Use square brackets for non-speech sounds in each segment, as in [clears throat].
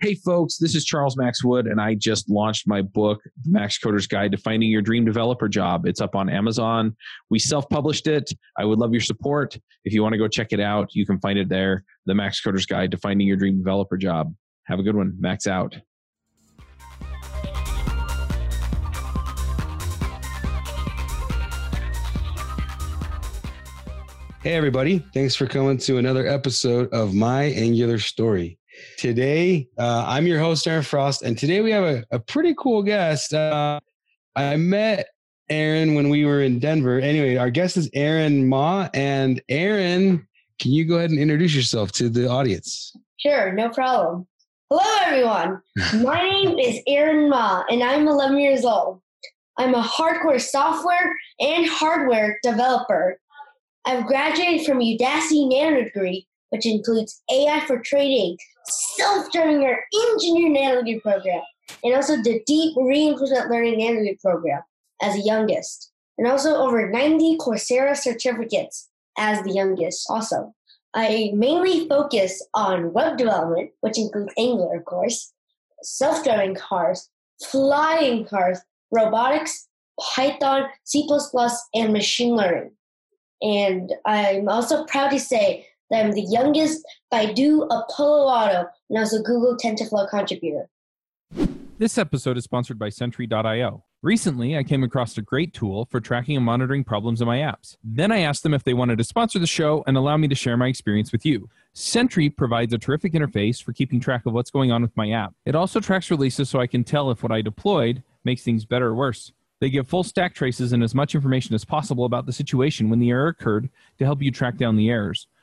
Hey, folks, this is Charles Max Wood, and I just launched my book, Max Coder's Guide to Finding Your Dream Developer Job. It's up on Amazon. We self published it. I would love your support. If you want to go check it out, you can find it there The Max Coder's Guide to Finding Your Dream Developer Job. Have a good one. Max out. Hey, everybody. Thanks for coming to another episode of My Angular Story. Today, uh, I'm your host, Aaron Frost, and today we have a, a pretty cool guest. Uh, I met Aaron when we were in Denver. Anyway, our guest is Aaron Ma. And Aaron, can you go ahead and introduce yourself to the audience? Sure, no problem. Hello, everyone. My [laughs] name is Aaron Ma, and I'm 11 years old. I'm a hardcore software and hardware developer. I've graduated from Udacity Nano Degree, which includes AI for trading, self-driving our engineer nano degree program, and also the deep reinforcement learning nano degree program as the youngest, and also over 90 Coursera certificates as the youngest also. I mainly focus on web development, which includes Angular, of course, self-driving cars, flying cars, robotics, Python, C++, and machine learning. And I'm also proud to say that I'm the youngest Baidu Apollo Auto and also Google TensorFlow contributor. This episode is sponsored by Sentry.io. Recently, I came across a great tool for tracking and monitoring problems in my apps. Then I asked them if they wanted to sponsor the show and allow me to share my experience with you. Sentry provides a terrific interface for keeping track of what's going on with my app. It also tracks releases so I can tell if what I deployed makes things better or worse. They give full stack traces and as much information as possible about the situation when the error occurred to help you track down the errors.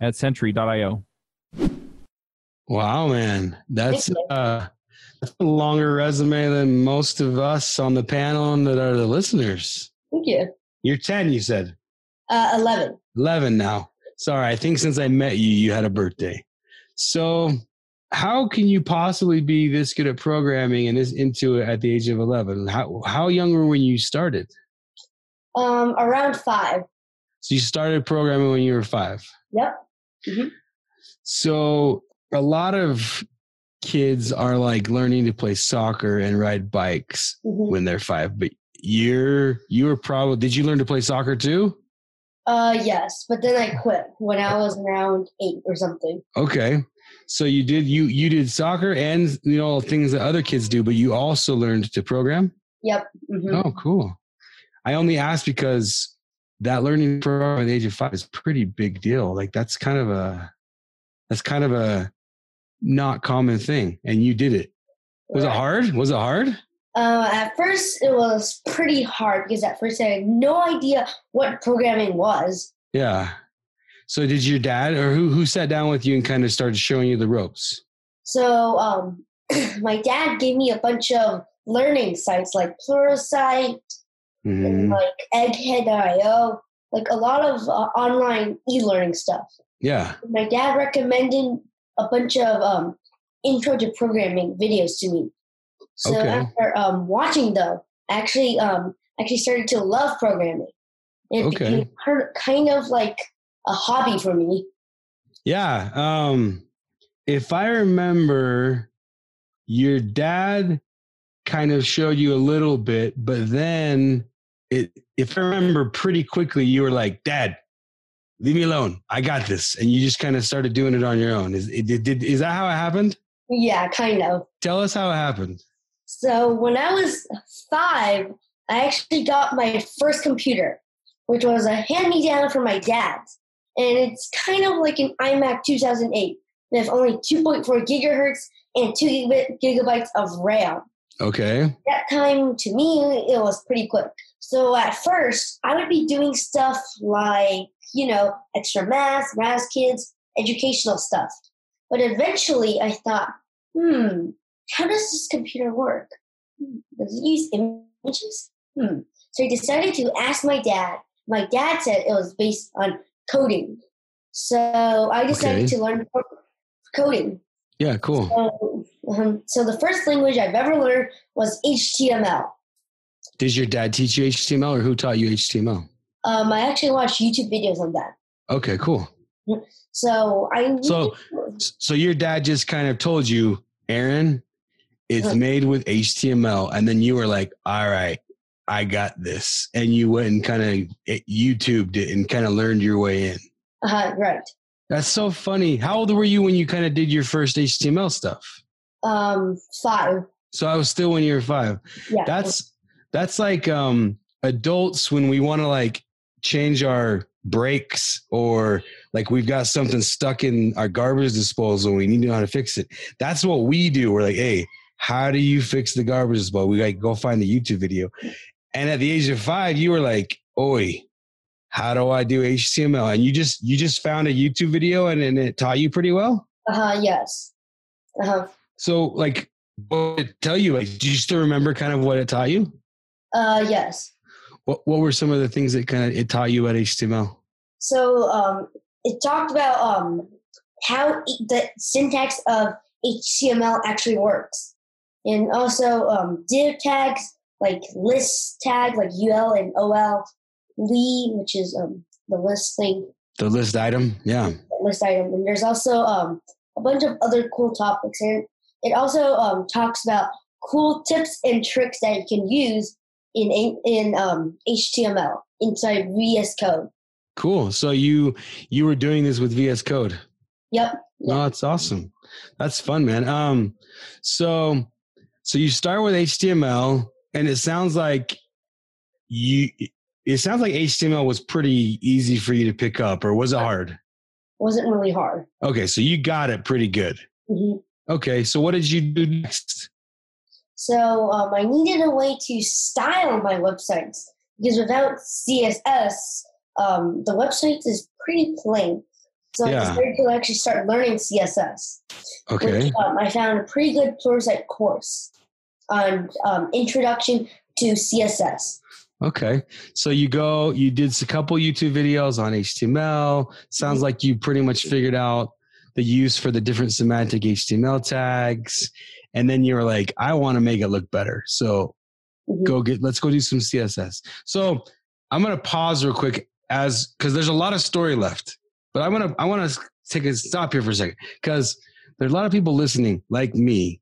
at Sentry.io. Wow, man. That's uh, that's a longer resume than most of us on the panel and that are the listeners. Thank you. You're 10, you said. Uh, 11. 11 now. Sorry, I think since I met you, you had a birthday. So, how can you possibly be this good at programming and this into it at the age of 11? How, how young were when you started? Um, around five. So, you started programming when you were five? Yep. Mm-hmm. So, a lot of kids are like learning to play soccer and ride bikes Mhm. when they're five, but you're you were probably did you learn to play soccer too? Uh, yes, but then I quit when I was around eight or something. Okay. So you did you you did soccer and you know things that other kids do, but you also learned to program? Yep. hmm Oh, cool. I only asked because that learning program at the age of five is pretty big deal. Like that's kind of a that's kind of a not common thing. And you did it. Was it hard? Was it hard? Uh, at first, it was pretty hard because at first I had no idea what programming was. Yeah. So did your dad or who who sat down with you and kind of started showing you the ropes? So, um, [clears throat] my dad gave me a bunch of learning sites like Pluralsight and Mhm. like Egghead.io, like a lot of uh, online e-learning stuff. Yeah. My dad recommended a bunch of um, intro to programming videos to me. So Okay. after um, watching them, I actually um, actually started to love programming. It Okay. became kind of like a hobby for me. Yeah. Um, if I remember, your dad kind of showed you a little bit, but then it, if I remember pretty quickly, you were like, Dad, leave me alone. I got this. And you just kind of started doing it on your own. Is, it, did, did, is that how it happened? Yeah, kind of. Tell us how it happened. So when I was five, I actually got my first computer, which was a hand-me-down from my dad. And it's kind of like an iMac 2008 with only 2.4 gigahertz and 2 gigabit, gigabytes of RAM. Okay. That time, to me, it was pretty quick. So at first, I would be doing stuff like, you know, extra math, Raz-Kids, educational stuff. But eventually, I thought, hmm, how does this computer work? Does it use images? Hmm. So I decided to ask my dad. My dad said it was based on coding. So I decided Okay. to learn coding. Yeah, cool. So, um, so the first language I've ever learned was HTML. Did your dad teach you HTML or who taught you HTML? Um, I actually watched YouTube videos on that. Okay, cool. So I So- So your dad just kind of told you, Aaron, it's Uh-huh. made with HTML. And then you were like, all right, I got this. And you went and kind of YouTubed it and kind of learned your way in. uh, right. That's so funny. How old were you when you kind of did your first HTML stuff? Um, five. So I was still when you were five. Yeah. That's that's like um adults when we want to like change our brakes or like we've got something stuck in our garbage disposal and we need to know how to fix it. That's what we do. We're like, hey, how do you fix the garbage disposal? We like go find the YouTube video. And at the age of five, you were like, oi, how do I do HTML? And you just you just found a YouTube video and, and it taught you pretty well. Uh-huh, yes. Uh-huh. So like what did it tell you? Like, do you still remember kind of what it taught you? Uh, yes. What what were some of the things that kind of it taught you at HTML? So um, it talked about um, how the syntax of HTML actually works, and also um, div tags like list tag like UL and OL, Lee, which is um, the list thing, The list item, yeah. list item, and there's also um, a bunch of other cool topics, and it also um, talks about cool tips and tricks that you can use in in um, HTML inside VS Code. Cool. So you you were doing this with VS Code. Yep. No, that's awesome. That's fun, man. Um, so so you start with HTML, and it sounds like you. It sounds like HTML was pretty easy for you to pick up, or was it hard? Wasn't really hard. Okay, so you got it pretty good. Mhm. Okay, so what did you do next? So um, I needed a way to style my websites because without CSS, um, the website is pretty plain. So Yeah. I decided to actually start learning CSS. Okay, Which, um, I found a pretty good Pluralsight course on um, Introduction to CSS. Okay. So you go, you did a couple YouTube videos on HTML. Sounds like you pretty much figured out the use for the different semantic HTML tags. And then you're like, I want to make it look better. So Mhm. go get, let's go do some CSS. So I'm going to pause real quick as, cause there's a lot of story left, but i want to I want to take a stop here for a second because there's a lot of people listening like me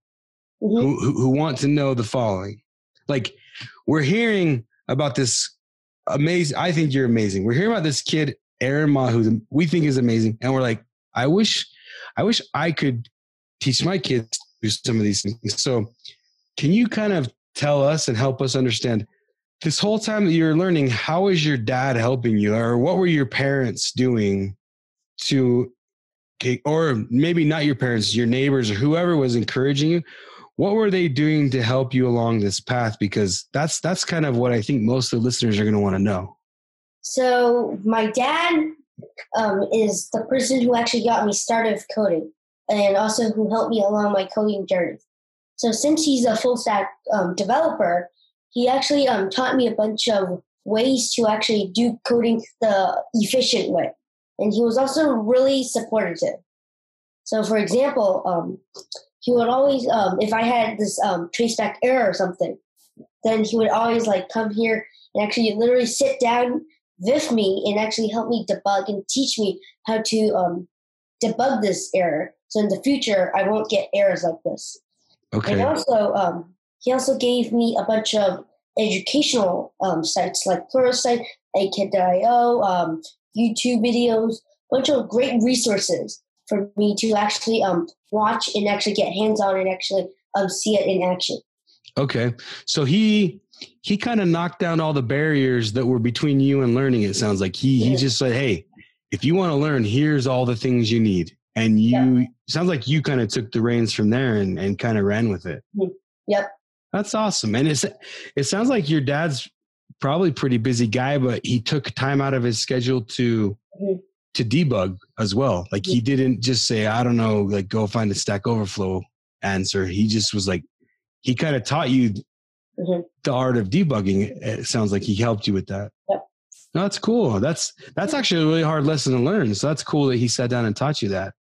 Mhm. who, who, who want to know the following. Like, we're hearing about this amazing. I think you're amazing. We're hearing about this kid, Aaron Ma, who we think is amazing, and we're like, I wish, I wish I could teach my kids do some of these things. So, can you kind of tell us and help us understand this whole time that you're learning? How is your dad helping you, or what were your parents doing to, or maybe not your parents, your neighbors, or whoever was encouraging you? what were they doing to help you along this path because that's that's kind of what i think most of the listeners are going to want to know So my dad um, is the person who actually got me started coding, and also who helped me along my coding journey. So since he's a full stack um, developer, he actually um, taught me a bunch of ways to actually do coding the efficient way, and he was also really supportive. So, for example, um, he would always, um, if I had this um, traceback error or something, then he would always like come here and actually literally sit down with me and actually help me debug and teach me how to um, debug this error. So in the future, I won't get errors like this. And okay. also, um, he also gave me a bunch of educational um, sites like Pluralsight, Egghead.io, um, YouTube videos, a bunch of great resources for me to actually um, watch and actually get hands on and actually um, see it in action. okay. So he he kind of knocked down all the barriers that were between you and learning it sounds like. He he just said hey if you want to learn here's all the things you need. And you sounds like you kind of took the reins from there and, and kind of ran with it Yep. that's awesome and it's it sounds like your dad's probably pretty busy guy but he took time out of his schedule to Mhm. to debug as well like he didn't just say i don't know like go find a stack overflow answer. He just was like, he kind of taught you Mhm. the art of debugging. It sounds like he helped you with that. Yep. No, that's cool. That's that's actually a really hard lesson to learn. So that's cool that he sat down and taught you that.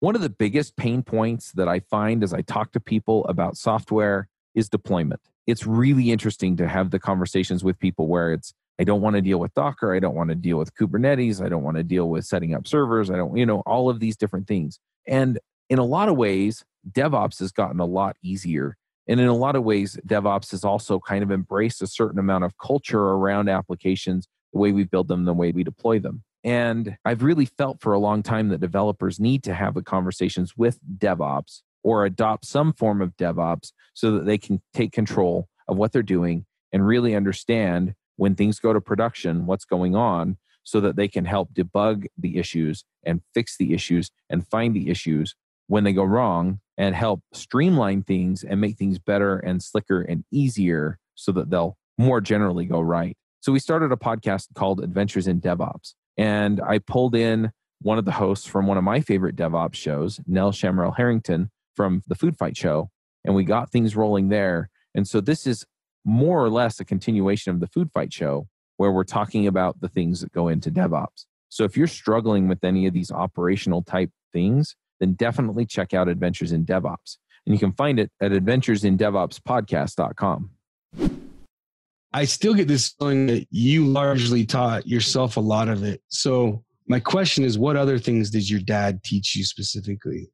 One of the biggest pain points that I find as I talk to people about software is deployment. It's really interesting to have the conversations with people where it's, I don't want to deal with Docker. I don't want to deal with Kubernetes. I don't want to deal with setting up servers. I don't, you know, all of these different things. And in a lot of ways, DevOps has gotten a lot easier. And in a lot of ways, DevOps has also kind of embraced a certain amount of culture around applications, the way we build them, the way we deploy them. And I've really felt for a long time that developers need to have the conversations with DevOps or adopt some form of DevOps so that they can take control of what they're doing and really understand when things go to production what's going on so that they can help debug the issues and fix the issues and find the issues when they go wrong and help streamline things and make things better and slicker and easier so that they'll more generally go right. So we started a podcast called Adventures in DevOps. And I pulled in one of the hosts from one of my favorite DevOps shows, Nell Shamrell Harrington from the Food Fight Show. And we got things rolling there. And so this is more or less a continuation of the Food Fight Show where we're talking about the things that go into DevOps. So if you're struggling with any of these operational type things, then definitely check out Adventures in DevOps. And you can find it at adventuresindevopspodcast.com. I still get this feeling that you largely taught yourself a lot of it. So my question is, what other things did your dad teach you specifically,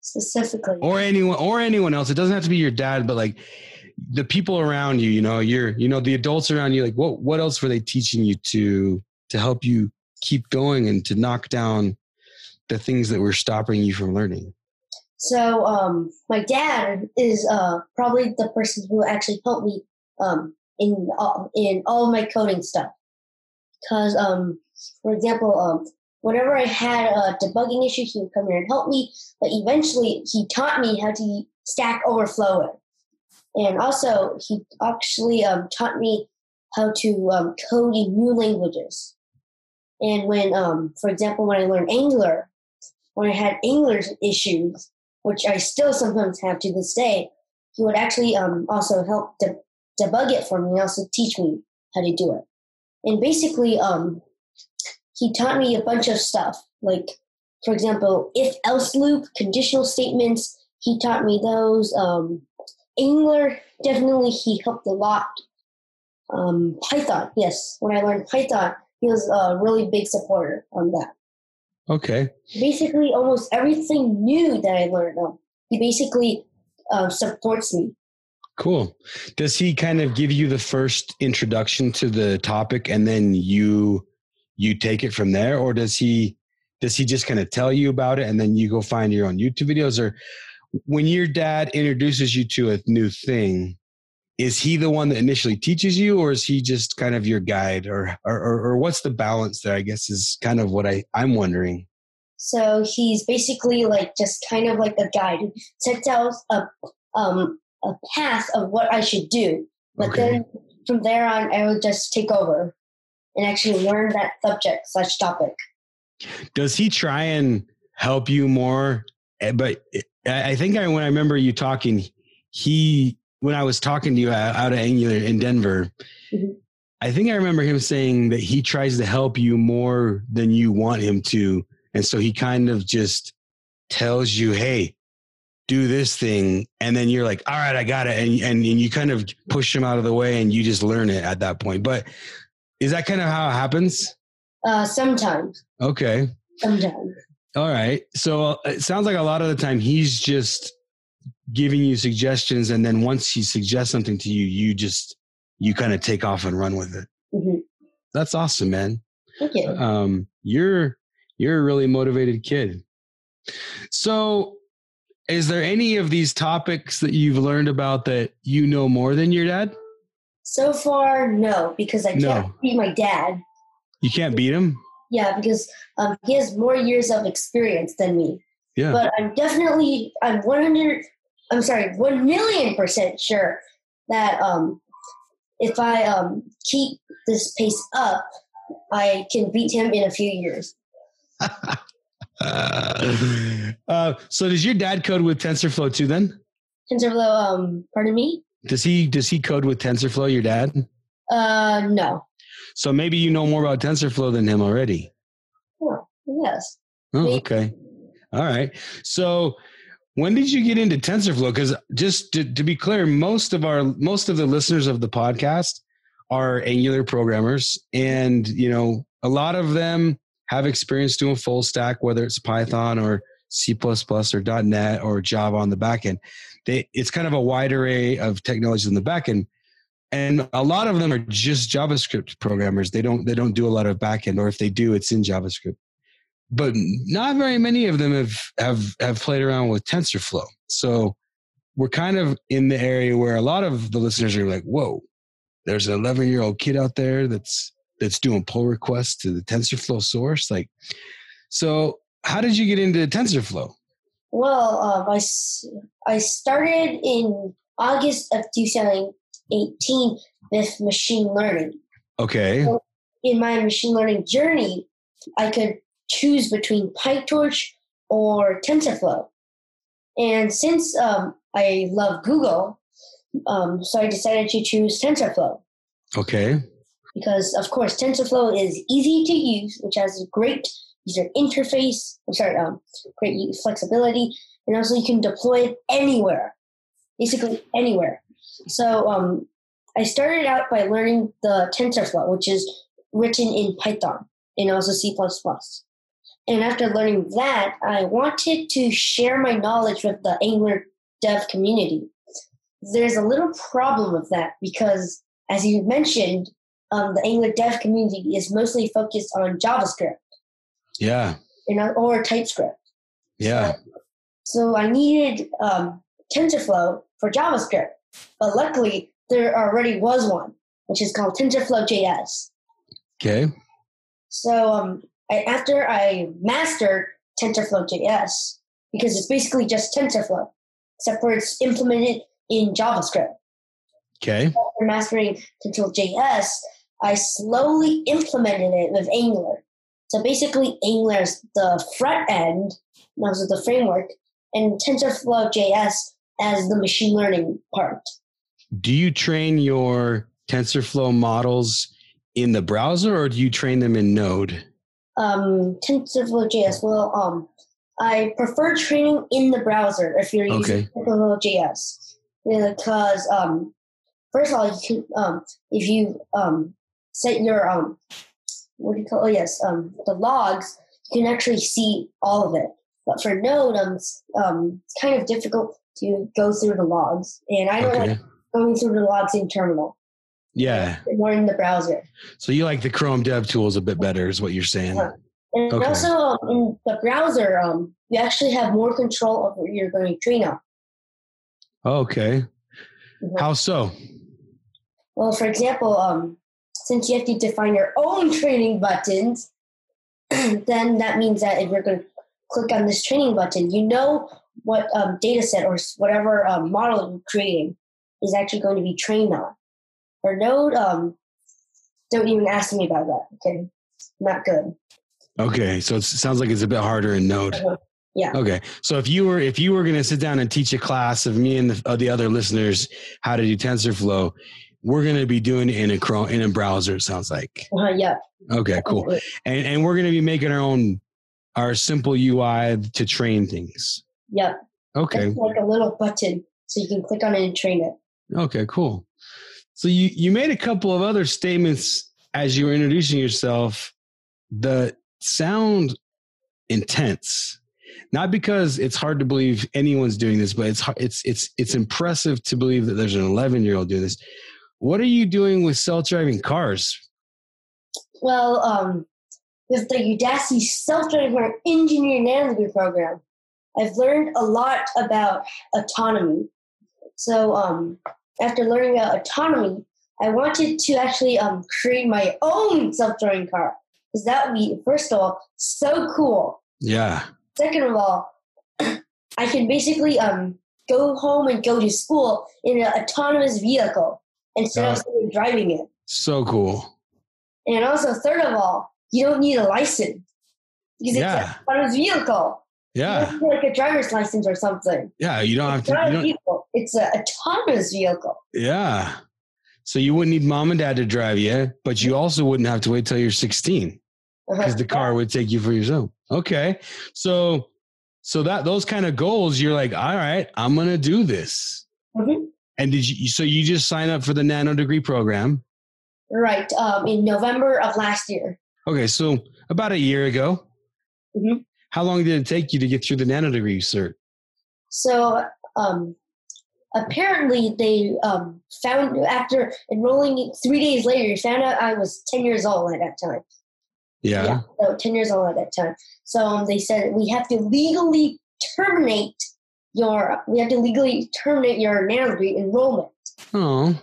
specifically. or anyone, or anyone else? It doesn't have to be your dad, but like the people around you. You know, you're, you know, the adults around you. Like, what, what else were they teaching you to to help you keep going and to knock down the things that were stopping you from learning? So um, my dad is uh, probably the person who actually helped me um, in all, in all my coding stuff. Because, um, for example, um, whenever I had a debugging issue, he would come here and help me. But eventually, he taught me how to Stack Overflow it, and also he actually um, taught me how to um, code in new languages. And when, um, for example, when I learned Angular, when I had Angular issues, which I still sometimes have to this day, he would actually um, also help de- debug it for me and also teach me how to do it. And basically, um, he taught me a bunch of stuff, like, for example, if else loop, conditional statements. He taught me those. Um, Angular, definitely, he helped a lot. Um, Python, yes. When I learned Python, he was a really big supporter on that Okay, basically almost everything new that I learned. Um, he basically uh, supports me. Cool. Does he kind of give you the first introduction to the topic and then you you take it from there or does he does he just kind of tell you about it and then you go find your own YouTube videos or when your dad introduces you to a new thing is he the one that initially teaches you or is he just kind of your guide or or or, or what's the balance there I guess is kind of what I I'm wondering. So he's basically like just kind of like a guide sets out a um, a path of what I should do. But Okay. then from there on, I would just take over and actually learn that subject slash topic. does he try and help you more Eh, but i I think I, when i remember you talking he when i was talking to you out of angular in denver Mhm. i think i remember him saying that he tries to help you more than you want him to and so he kind of just tells you hey do this thing and then you're like all right i got it and, and, and you kind of push him out of the way and you just learn it at that point but is that kind of how it happens Uh, sometimes, okay sometimes. all right. So uh, it sounds like a lot of the time he's just giving you suggestions, and then once he suggests something to you, you just you kind of take off and run with it. hmm That's awesome, man. Thank you. Um, you're you're a really motivated kid. So, is there any of these topics that you've learned about that you know more than your dad? So far, no, because I No. can't beat my dad. You can't beat him. Yeah, because um, he has more years of experience than me. Yeah. But I'm definitely, I'm 100, I'm sorry, 1 million percent sure that um, if I um, keep this pace up, I can beat him in a few years. [laughs] [laughs] uh, so does your dad code with TensorFlow too? Then TensorFlow, um, pardon me? does he does he code with TensorFlow? Your dad? Uh, no. So maybe you know more about TensorFlow than him already. Oh, yes. Oh, okay. All right. So when did you get into TensorFlow? Because just to, to be clear, most of our most of the listeners of the podcast are Angular programmers, and you know a lot of them have experience doing full stack, whether it's Python or C or .NET or Java on the back end. They, it's kind of a wide array of technologies on the back end. And a lot of them are just JavaScript programmers. They don't they don't do a lot of backend, or if they do, it's in JavaScript but not very many of them have have have played around with TensorFlow. So we're kind of in the area where a lot of the listeners are like, "Whoa, there's an 11 year old kid out there that's that's doing pull requests to the TensorFlow source." Like, so how did you get into TensorFlow? Well, um, I, I started in August of 2018 with machine learning. Okay, In my machine learning journey, I could choose between PyTorch or TensorFlow. And since um, I love Google, um, so I decided to choose TensorFlow okay, because, of course, TensorFlow is easy to use, which has a great user interface. I'm sorry, um, great flexibility, and also you can deploy it anywhere, basically anywhere. So um, I started out by learning the TensorFlow, which is written in Python and also C++. And after learning that, I wanted to share my knowledge with the Angular dev community. There's a little problem with that because, as you mentioned, um, the Angular dev community is mostly focused on JavaScript yeah, you know, or TypeScript. yeah, So I needed um, TensorFlow for JavaScript, but luckily there already was one, which is called TensorFlow JS. okay, So um, I, after I mastered TensorFlow JS, because it's basically just TensorFlow, except for it's implemented in JavaScript. okay, After mastering TensorFlow JS, I slowly implemented it with Angular. So basically, Angular is the front end, and also the framework, and TensorFlow JS as the machine learning part. Do you train your TensorFlow models in the browser, or do you train them in Node? Um, TensorFlow JS. Well, um, I prefer training in the browser if you're using Okay. TensorFlow JS because um, first of all, you can um, if you um, set your um, what do you call? Oh yes, um, the logs. You can actually see all of it. But for Node, um, it's, um, it's kind of difficult to go through the logs, and I don't Okay, like going through the logs in terminal. yeah. More in the browser. So you like the Chrome Dev tools a bit better, is what you're saying? Yeah. And Okay. also um, in the browser, um, you actually have more control of what you're going to train on. Okay. Mhm. How so? Well, for example, um, since you have to define your own training buttons, [clears throat] then that means that if you're going to click on this training button, you know what um, data set or whatever um, model you're creating is actually going to be trained on. Or Node, um, don't even ask me about that. Okay, not good. Okay, so it sounds like it's a bit harder in Node. Yeah. Okay, so if you were if you were going to sit down and teach a class of me and the, of the other listeners how to do TensorFlow, we're going to be doing it in a Chrome in a browser. It sounds like. Uh, yeah. Okay, cool. And and we're going to be making our own our simple UI to train things. Yep. Okay. It's like a little button, so you can click on it and train it. Okay, cool. So you you made a couple of other statements as you were introducing yourself that sound intense. Not because it's hard to believe anyone's doing this, but it's it's it's it's impressive to believe that there's an 11 year old doing this. What are you doing with self driving cars? Well, um, with the Udacity self-driving car engineering nanometer program, I've learned a lot about autonomy. So, um, after learning about autonomy, I wanted to actually um, create my own self-driving car because that would be, first of all, so cool. Yeah. Second of all, [clears throat] I can basically um, go home and go to school in an autonomous vehicle instead Yeah. of driving it. So cool. And also, third of all, you don't need a license. because Yeah. it's on his vehicle. Yeah. Like a driver's license or something. Yeah. You don't have It's to. not You a don't, vehicle. It's an autonomous vehicle. yeah. So you wouldn't need mom and dad to drive you, but you also wouldn't have to wait till you're 16 Uh-huh. because the car would take you for yourself. Okay. So, so that those kind of goals, you're like, all right, I'm gonna do this. Mhm. And did you? So you just sign up for the nano degree program? Right. Um, in November of last year. Okay, so about a year ago. Mhm. How long did it take you to get through the nano degree cert? So um, apparently they um, found after enrolling three days later, you found out I was ten years old at that time. Yeah. so ten years old at that time. So um, they said we have to legally terminate your we have to legally terminate your degree enrollment. Oh,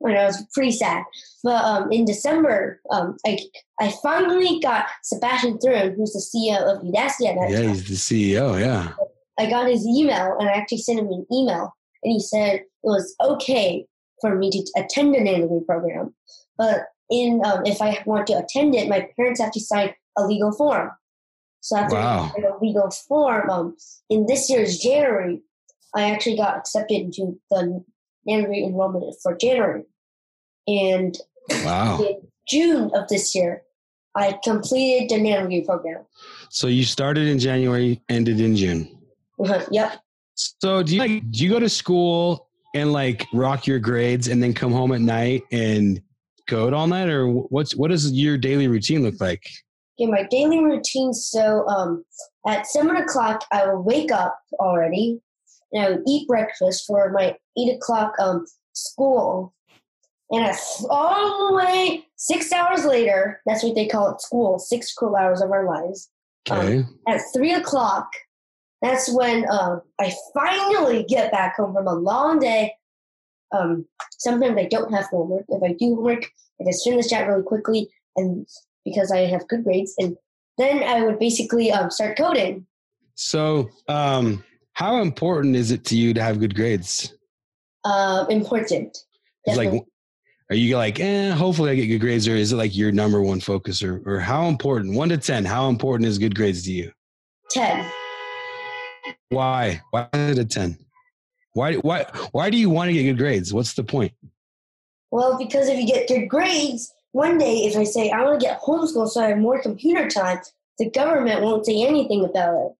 And I was pretty sad. But um, in December, um, I I finally got Sebastian Thrun, who's the CEO of Udacity at that yeah, time. he's the CEO. Yeah. I got his email and I actually sent him an email and he said it was okay for me to attend the nano degree program. But in um, if I want to attend it, my parents have to sign a legal form. So after Wow. A legal form, um, in this year's January, I actually got accepted into the nano enrollment for January. And Wow. in June of this year, I completed the nano program. So you started in January, ended in June. yep. So do you like do you go to school and like rock your grades and then come home at night and code all night, or what's what does your daily routine look like? Okay, my daily routine. So, um, at seven o'clock, I will wake up already, and I would eat breakfast for my eight o'clock um school. And at, all the way six hours later, that's what they call it, school. Six cool hours of our lives. Okay. At three o'clock, that's when um, I finally get back home from a long day. Um, sometimes I don't have homework. If I do homework, I just finish that really quickly, and because I have good grades, and then I would basically um, start coding. So um how important is it to you to have good grades? Um, important. Like are you like, eh, hopefully I get good grades, or is it like your number one focus or or how important, one to ten, how important is good grades to you? ten. Why? Why is it a ten? Why why why do you want to get good grades? What's the point? Well, because if you get good grades, one day if I say I want to get homeschooled so I have more computer time, the government won't say anything about it.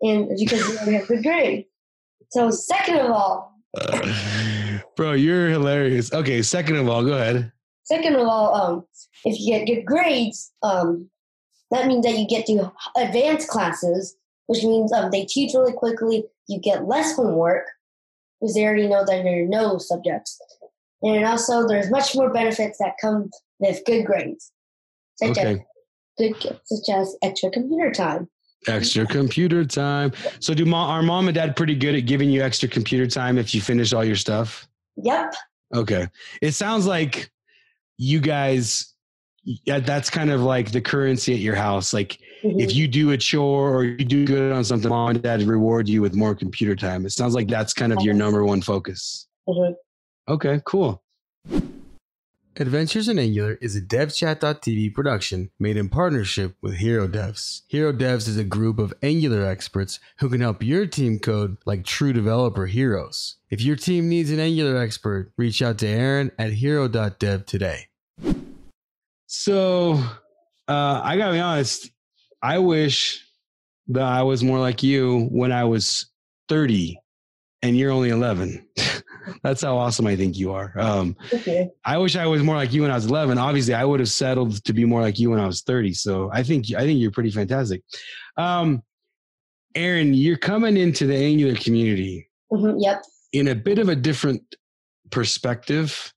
And because you don't have good grades. So second of all, [laughs] Bro, you're hilarious. Okay, second of all, go ahead. second of all, um, if you get good grades, um, that means that you get to advanced classes, which means um, they teach really quickly. You get less homework because they already know that there are no subjects, and also there's much more benefits that come with good grades, such as good, such as extra computer time. Extra computer time. So do mom, are mom and dad pretty good at giving you extra computer time if you finish all your stuff? Yep. Okay. It sounds like you guys yeah, that's kind of like the currency at your house. Like Mhm. if you do a chore or you do good on something, mom and dad reward you with more computer time. It sounds like that's kind of your number one focus. Mhm. Okay, cool. Adventures in Angular is a DevChat.tv production made in partnership with Hero Devs. Hero Devs is a group of Angular experts who can help your team code like true developer heroes. If your team needs an Angular expert, reach out to Aaron at hero.dev today. So uh, I gotta be honest, I wish that I was more like you when I was 30 and you're only 11. [laughs] That's how awesome I think you are. Um, Okay. I wish I was more like you when I was 11. Obviously, I would have settled to be more like you when I was 30. So I think I think you're pretty fantastic. Um, Aaron, you're coming into the Angular community Mhm. Yep. in a bit of a different perspective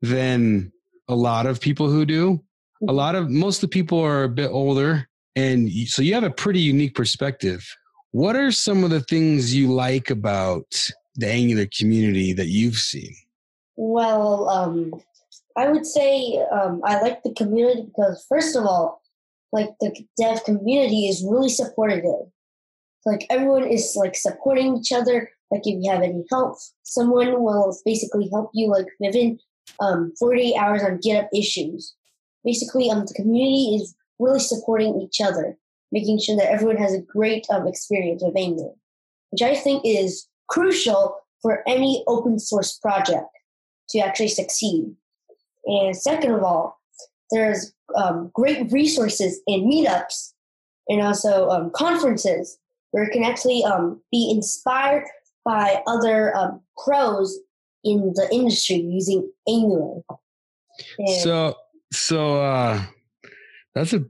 than a lot of people who do. A lot of most of the people are a bit older, and so you have a pretty unique perspective. What are some of the things you like about the Angular community that you've seen? Well, um, I would say um, I like the community because, first of all, like the dev community is really supportive. Like everyone is like supporting each other. Like if you have any help, someone will basically help you like within um, 48 hours on GitHub issues. Basically, um, the community is really supporting each other. making sure that everyone has a great um, experience with Angular, which I think is crucial for any open source project to actually succeed. And second of all, there's um, great resources in meetups and also um, conferences where it can actually um, be inspired by other um, pros in the industry using Angular. And So so uh that's a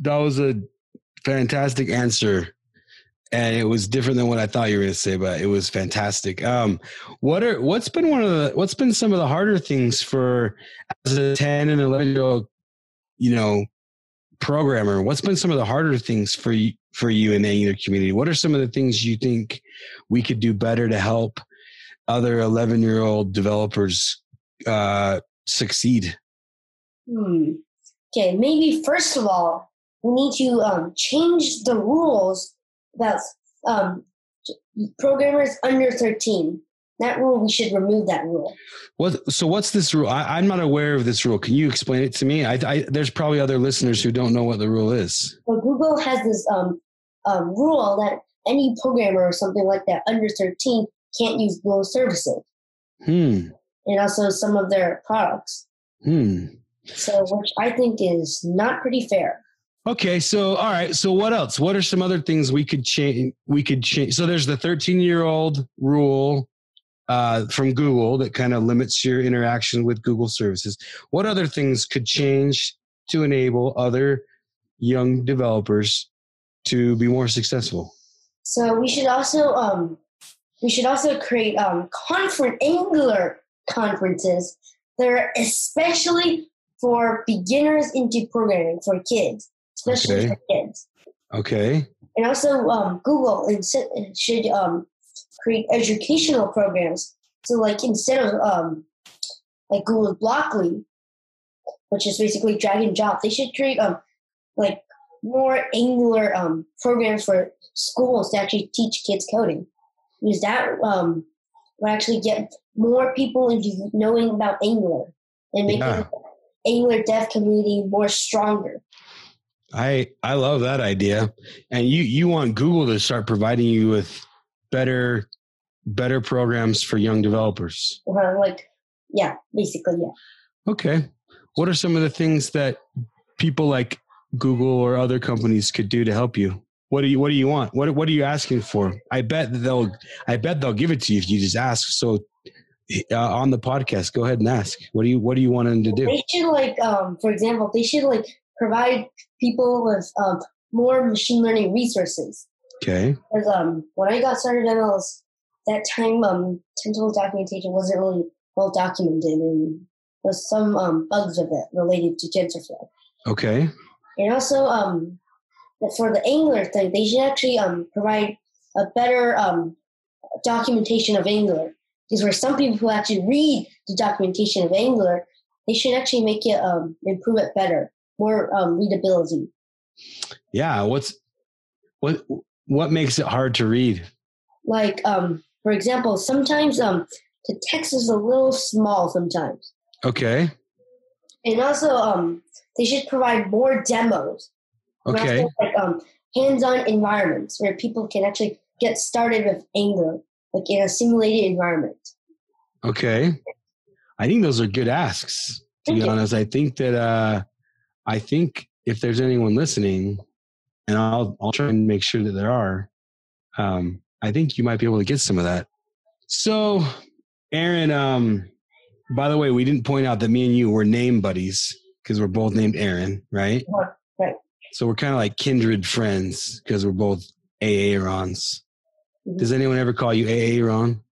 that was a fantastic answer. And it was different than what I thought you were gonna say, but it was fantastic. Um what are what's been one of the what's been some of the harder things for as a 10 and 11 year old, you know, programmer? What's been some of the harder things for you for you in the Angular community? What are some of the things you think we could do better to help other 11 year old developers uh succeed? Hmm. Okay, maybe first of all, we need to um, change the rules about um, programmers under 13. That rule, we should remove that rule. What? So what's this rule? I, I'm not aware of this rule. Can you explain it to me? I, I, there's probably other listeners who don't know what the rule is. So Google has this um, um, rule that any programmer or something like that under 13 can't use Google services Hmm. and also some of their products. Hmm. So, which I think is not pretty fair. Okay. So all right. So what else? What are some other things we could change? We could change. So there's the 13 year old rule uh, from Google that kind of limits your interaction with Google services. What other things could change to enable other young developers to be more successful? So we should also um, we should also create um, conference Angular conferences that are especially for beginners into programming for kids, especially Okay. for kids. Okay. And also um, Google should um, create educational programs. So like instead of um, like Google Blockly, which is basically drag and drop, they should create um like more Angular um programs for schools to actually teach kids coding. Because that um would actually get more people into knowing about Angular and make Yeah. the Angular dev community more stronger. I I love that idea. And you you want Google to start providing you with better better programs for young developers. Uh, like yeah, basically yeah. Okay. What are some of the things that people like Google or other companies could do to help you? What do you what do you want? What what are you asking for? I bet they'll I bet they'll give it to you if you just ask. So uh, on the podcast, go ahead and ask. What do you what do you want them to do? They should like, um, for example, they should like provide people with um, more machine learning resources. Okay. Because um, when I got started in MLs, that time um, TensorFlow documentation wasn't really well documented, and there was some um, bugs of it related to TensorFlow. Okay. And also, um, for the Angular thing, they should actually um, provide a better um, documentation of Angular. Because for some people who actually read the documentation of Angular, they should actually make it um, improve it better, more um, readability. Yeah, what's what what makes it hard to read? Like, um, for example, sometimes um, the text is a little small sometimes. Okay. And also, um, they should provide more demos. Okay. also, like um, hands-on environments where people can actually get started with Angular, like in a simulated environment. Okay. I think those are good asks. To be honest, I think that uh, I think if there's anyone listening, and I'll I'll try and make sure that there are, um, I think you might be able to get some of that. So, Aaron, um, by the way, we didn't point out that me and you were name buddies because we're both named Aaron, right? Right. So we're kind of like kindred friends because we're both Aarons. Mhm. Does anyone ever call you Aaron?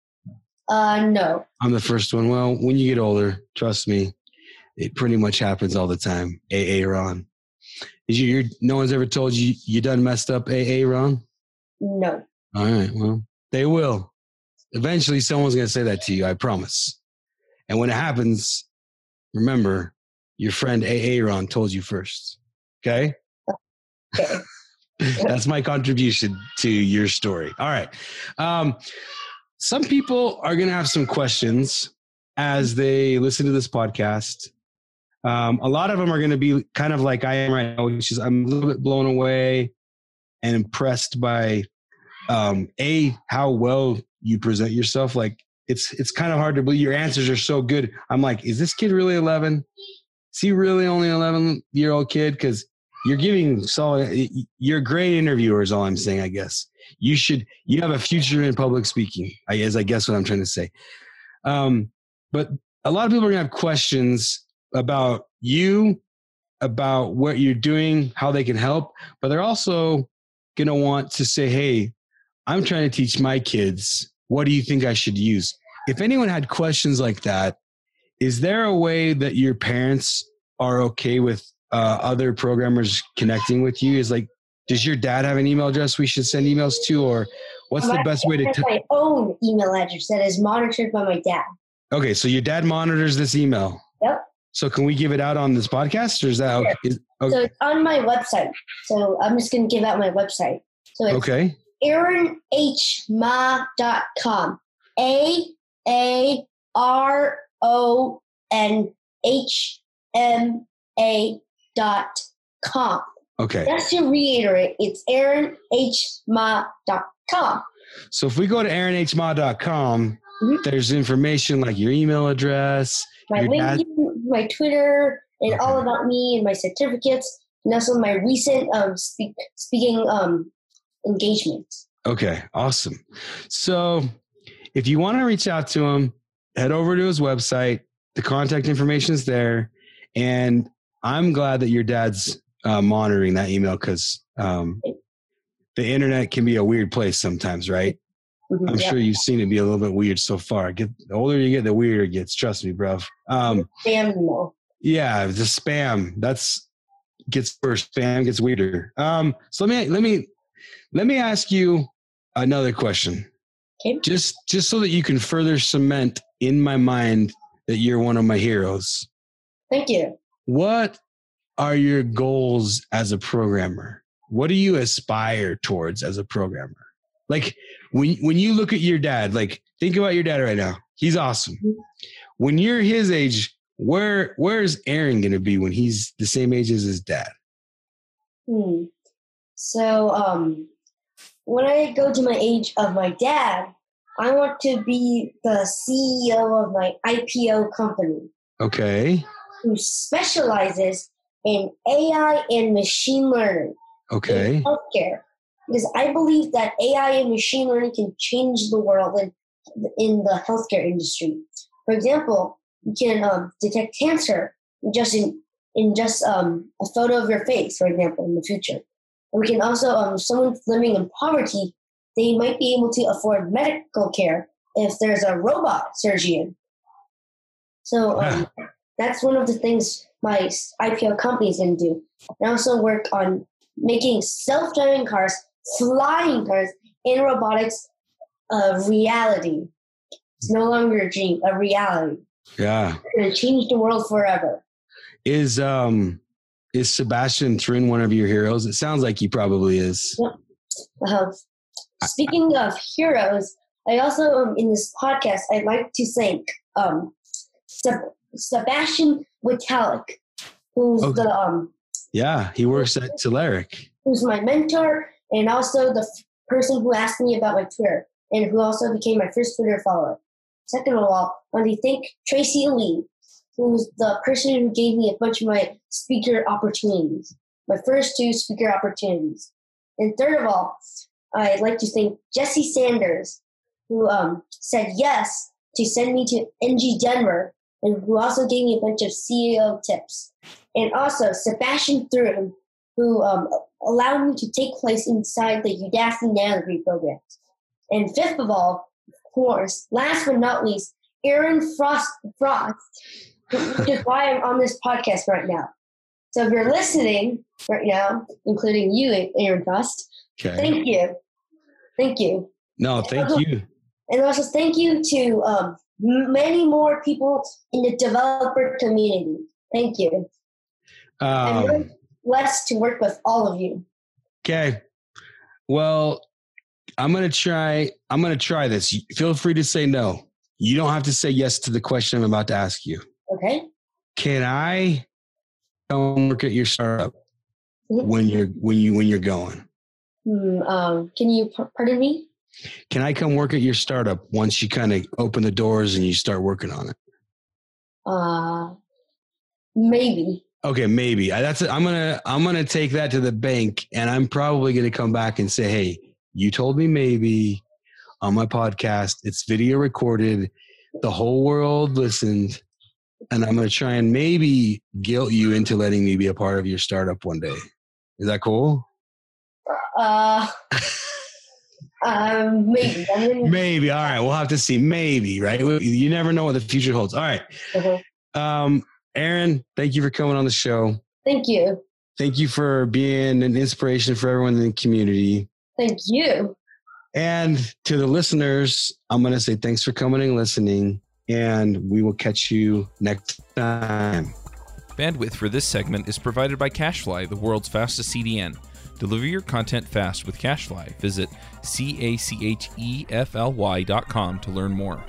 Uh, no. I'm the first one. Well, when you get older, trust me, it pretty much happens all the time. AA Ron. Is you, no one's ever told you you done messed up AA Ron? No. All right. Well, they will. Eventually, someone's going to say that to you. I promise. And when it happens, remember your friend AA Ron told you first. Okay. Okay. [laughs] That's my contribution to your story. All right. Um, some people are going to have some questions as they listen to this podcast. Um, a lot of them are going to be kind of like I am right now, which is I'm a little bit blown away. and impressed by um, a how well you present yourself. Like it's it's kind of hard to believe your answers are so good. I'm like, is this kid really 11? Is he really only 11 year old kid? Because you're giving solid. You're a great interviewer. Is all I'm saying. I guess you should. You have a future in public speaking. I guess. I guess what I'm trying to say. Um, but a lot of people are gonna have questions about you, about what you're doing, how they can help. But they're also gonna want to say, "Hey, I'm trying to teach my kids. What do you think I should use?" If anyone had questions like that, is there a way that your parents are okay with uh, other programmers connecting with you? Is like, does your dad have an email address we should send emails to, or what's the best way to? T- my own email address that is monitored by my dad. Okay, so your dad monitors this email. Yep. So can we give it out on this podcast, or is that okay? Is, okay. So it's on my website. So I'm just going to give out my website. So it's okay. AaronHma.com. A A R O N H M A dot com. Okay. Just to reiterate, it's AaronHma.com. So if we go to AaronHma.com, mm-hmm. there's information like your email address, my LinkedIn, my Twitter, and okay. all about me and my certificates, and also my recent um, speak, speaking um, engagements. Okay, awesome. So if you want to reach out to him, head over to his website. The contact information is there. And I'm glad that your dad's uh, monitoring that email because um, the internet can be a weird place sometimes, right? Mm-hmm, I'm yeah. sure you've seen it be a little bit weird so far. Get the older you get, the weirder it gets. Trust me, bro. Um, spam email. Yeah, the spam. That's gets worse. Spam gets weirder. Um, so let me let me let me ask you another question. Okay. Just just so that you can further cement in my mind that you're one of my heroes. Thank you. What are your goals as a programmer? What do you aspire towards as a programmer? Like when when you look at your dad, like think about your dad right now. He's awesome. When you're his age, where where's Aaron going to be when he's the same age as his dad? Hmm. So um when I go to my age of my dad, I want to be the CEO of my IPO company. Okay. Who specializes in AI and machine learning. Okay. Healthcare. Because I believe that AI and machine learning can change the world in, in the healthcare industry. For example, you can um, detect cancer just in, in just um, a photo of your face, for example, in the future. And we can also, um, someone living in poverty, they might be able to afford medical care if there's a robot surgeon. So um, [laughs] that's one of the things my IPO companies can do. I also work on making self-driving cars, flying cars, in robotics a reality. It's no longer a dream, a reality. Yeah. It's to change the world forever. Is um is Sebastian Thrun one of your heroes? It sounds like he probably is. Yep. Uh, speaking of heroes, I also um, in this podcast I'd like to thank um, Seb- Sebastian Witalec, who's okay. the um. Yeah, he works at Telerik. Who's my mentor and also the f- person who asked me about my Twitter and who also became my first Twitter follower. Second of all, I want to thank Tracy Lee, who's the person who gave me a bunch of my speaker opportunities, my first two speaker opportunities. And third of all, I'd like to thank Jesse Sanders, who um, said yes to send me to NG Denver, and who also gave me a bunch of CEO tips. And also Sebastian Thrun, who um, allowed me to take place inside the Udacity nanodegree program. And fifth of all, of course, last but not least, Aaron Frost, Frost which is why I'm on this podcast right now. So if you're listening right now, including you, Aaron Frost, okay. thank you. Thank you. No, thank also, [laughs] you. And also thank you to um, many more people in the developer community. Thank you. Um, blessed to work with all of you. Okay. Well, I'm gonna try. I'm gonna try this. Feel free to say no. You don't have to say yes to the question I'm about to ask you. Okay. Can I come work at your startup mm-hmm. when you're when you when you're going? Hmm, um, can you pardon me? Can I come work at your startup once you kind of open the doors and you start working on it? Uh, maybe. Okay, maybe. I, that's. I'm gonna. I'm gonna take that to the bank, and I'm probably gonna come back and say, "Hey, you told me maybe on my podcast. It's video recorded. The whole world listened, and I'm gonna try and maybe guilt you into letting me be a part of your startup one day. Is that cool? Uh, um, maybe. I'm gonna, [laughs] Maybe. All right. We'll have to see. Maybe. Right. You never know what the future holds. All right. Mhm. Um, Aaron, thank you for coming on the show. Thank you. Thank you for being an inspiration for everyone in the community. Thank you. And to the listeners, I'm going to say thanks for coming and listening, and we will catch you next time. Bandwidth for this segment is provided by CacheFly, the world's fastest CDN. Deliver your content fast with CacheFly. Visit C A C H E F L Y dot com to learn more.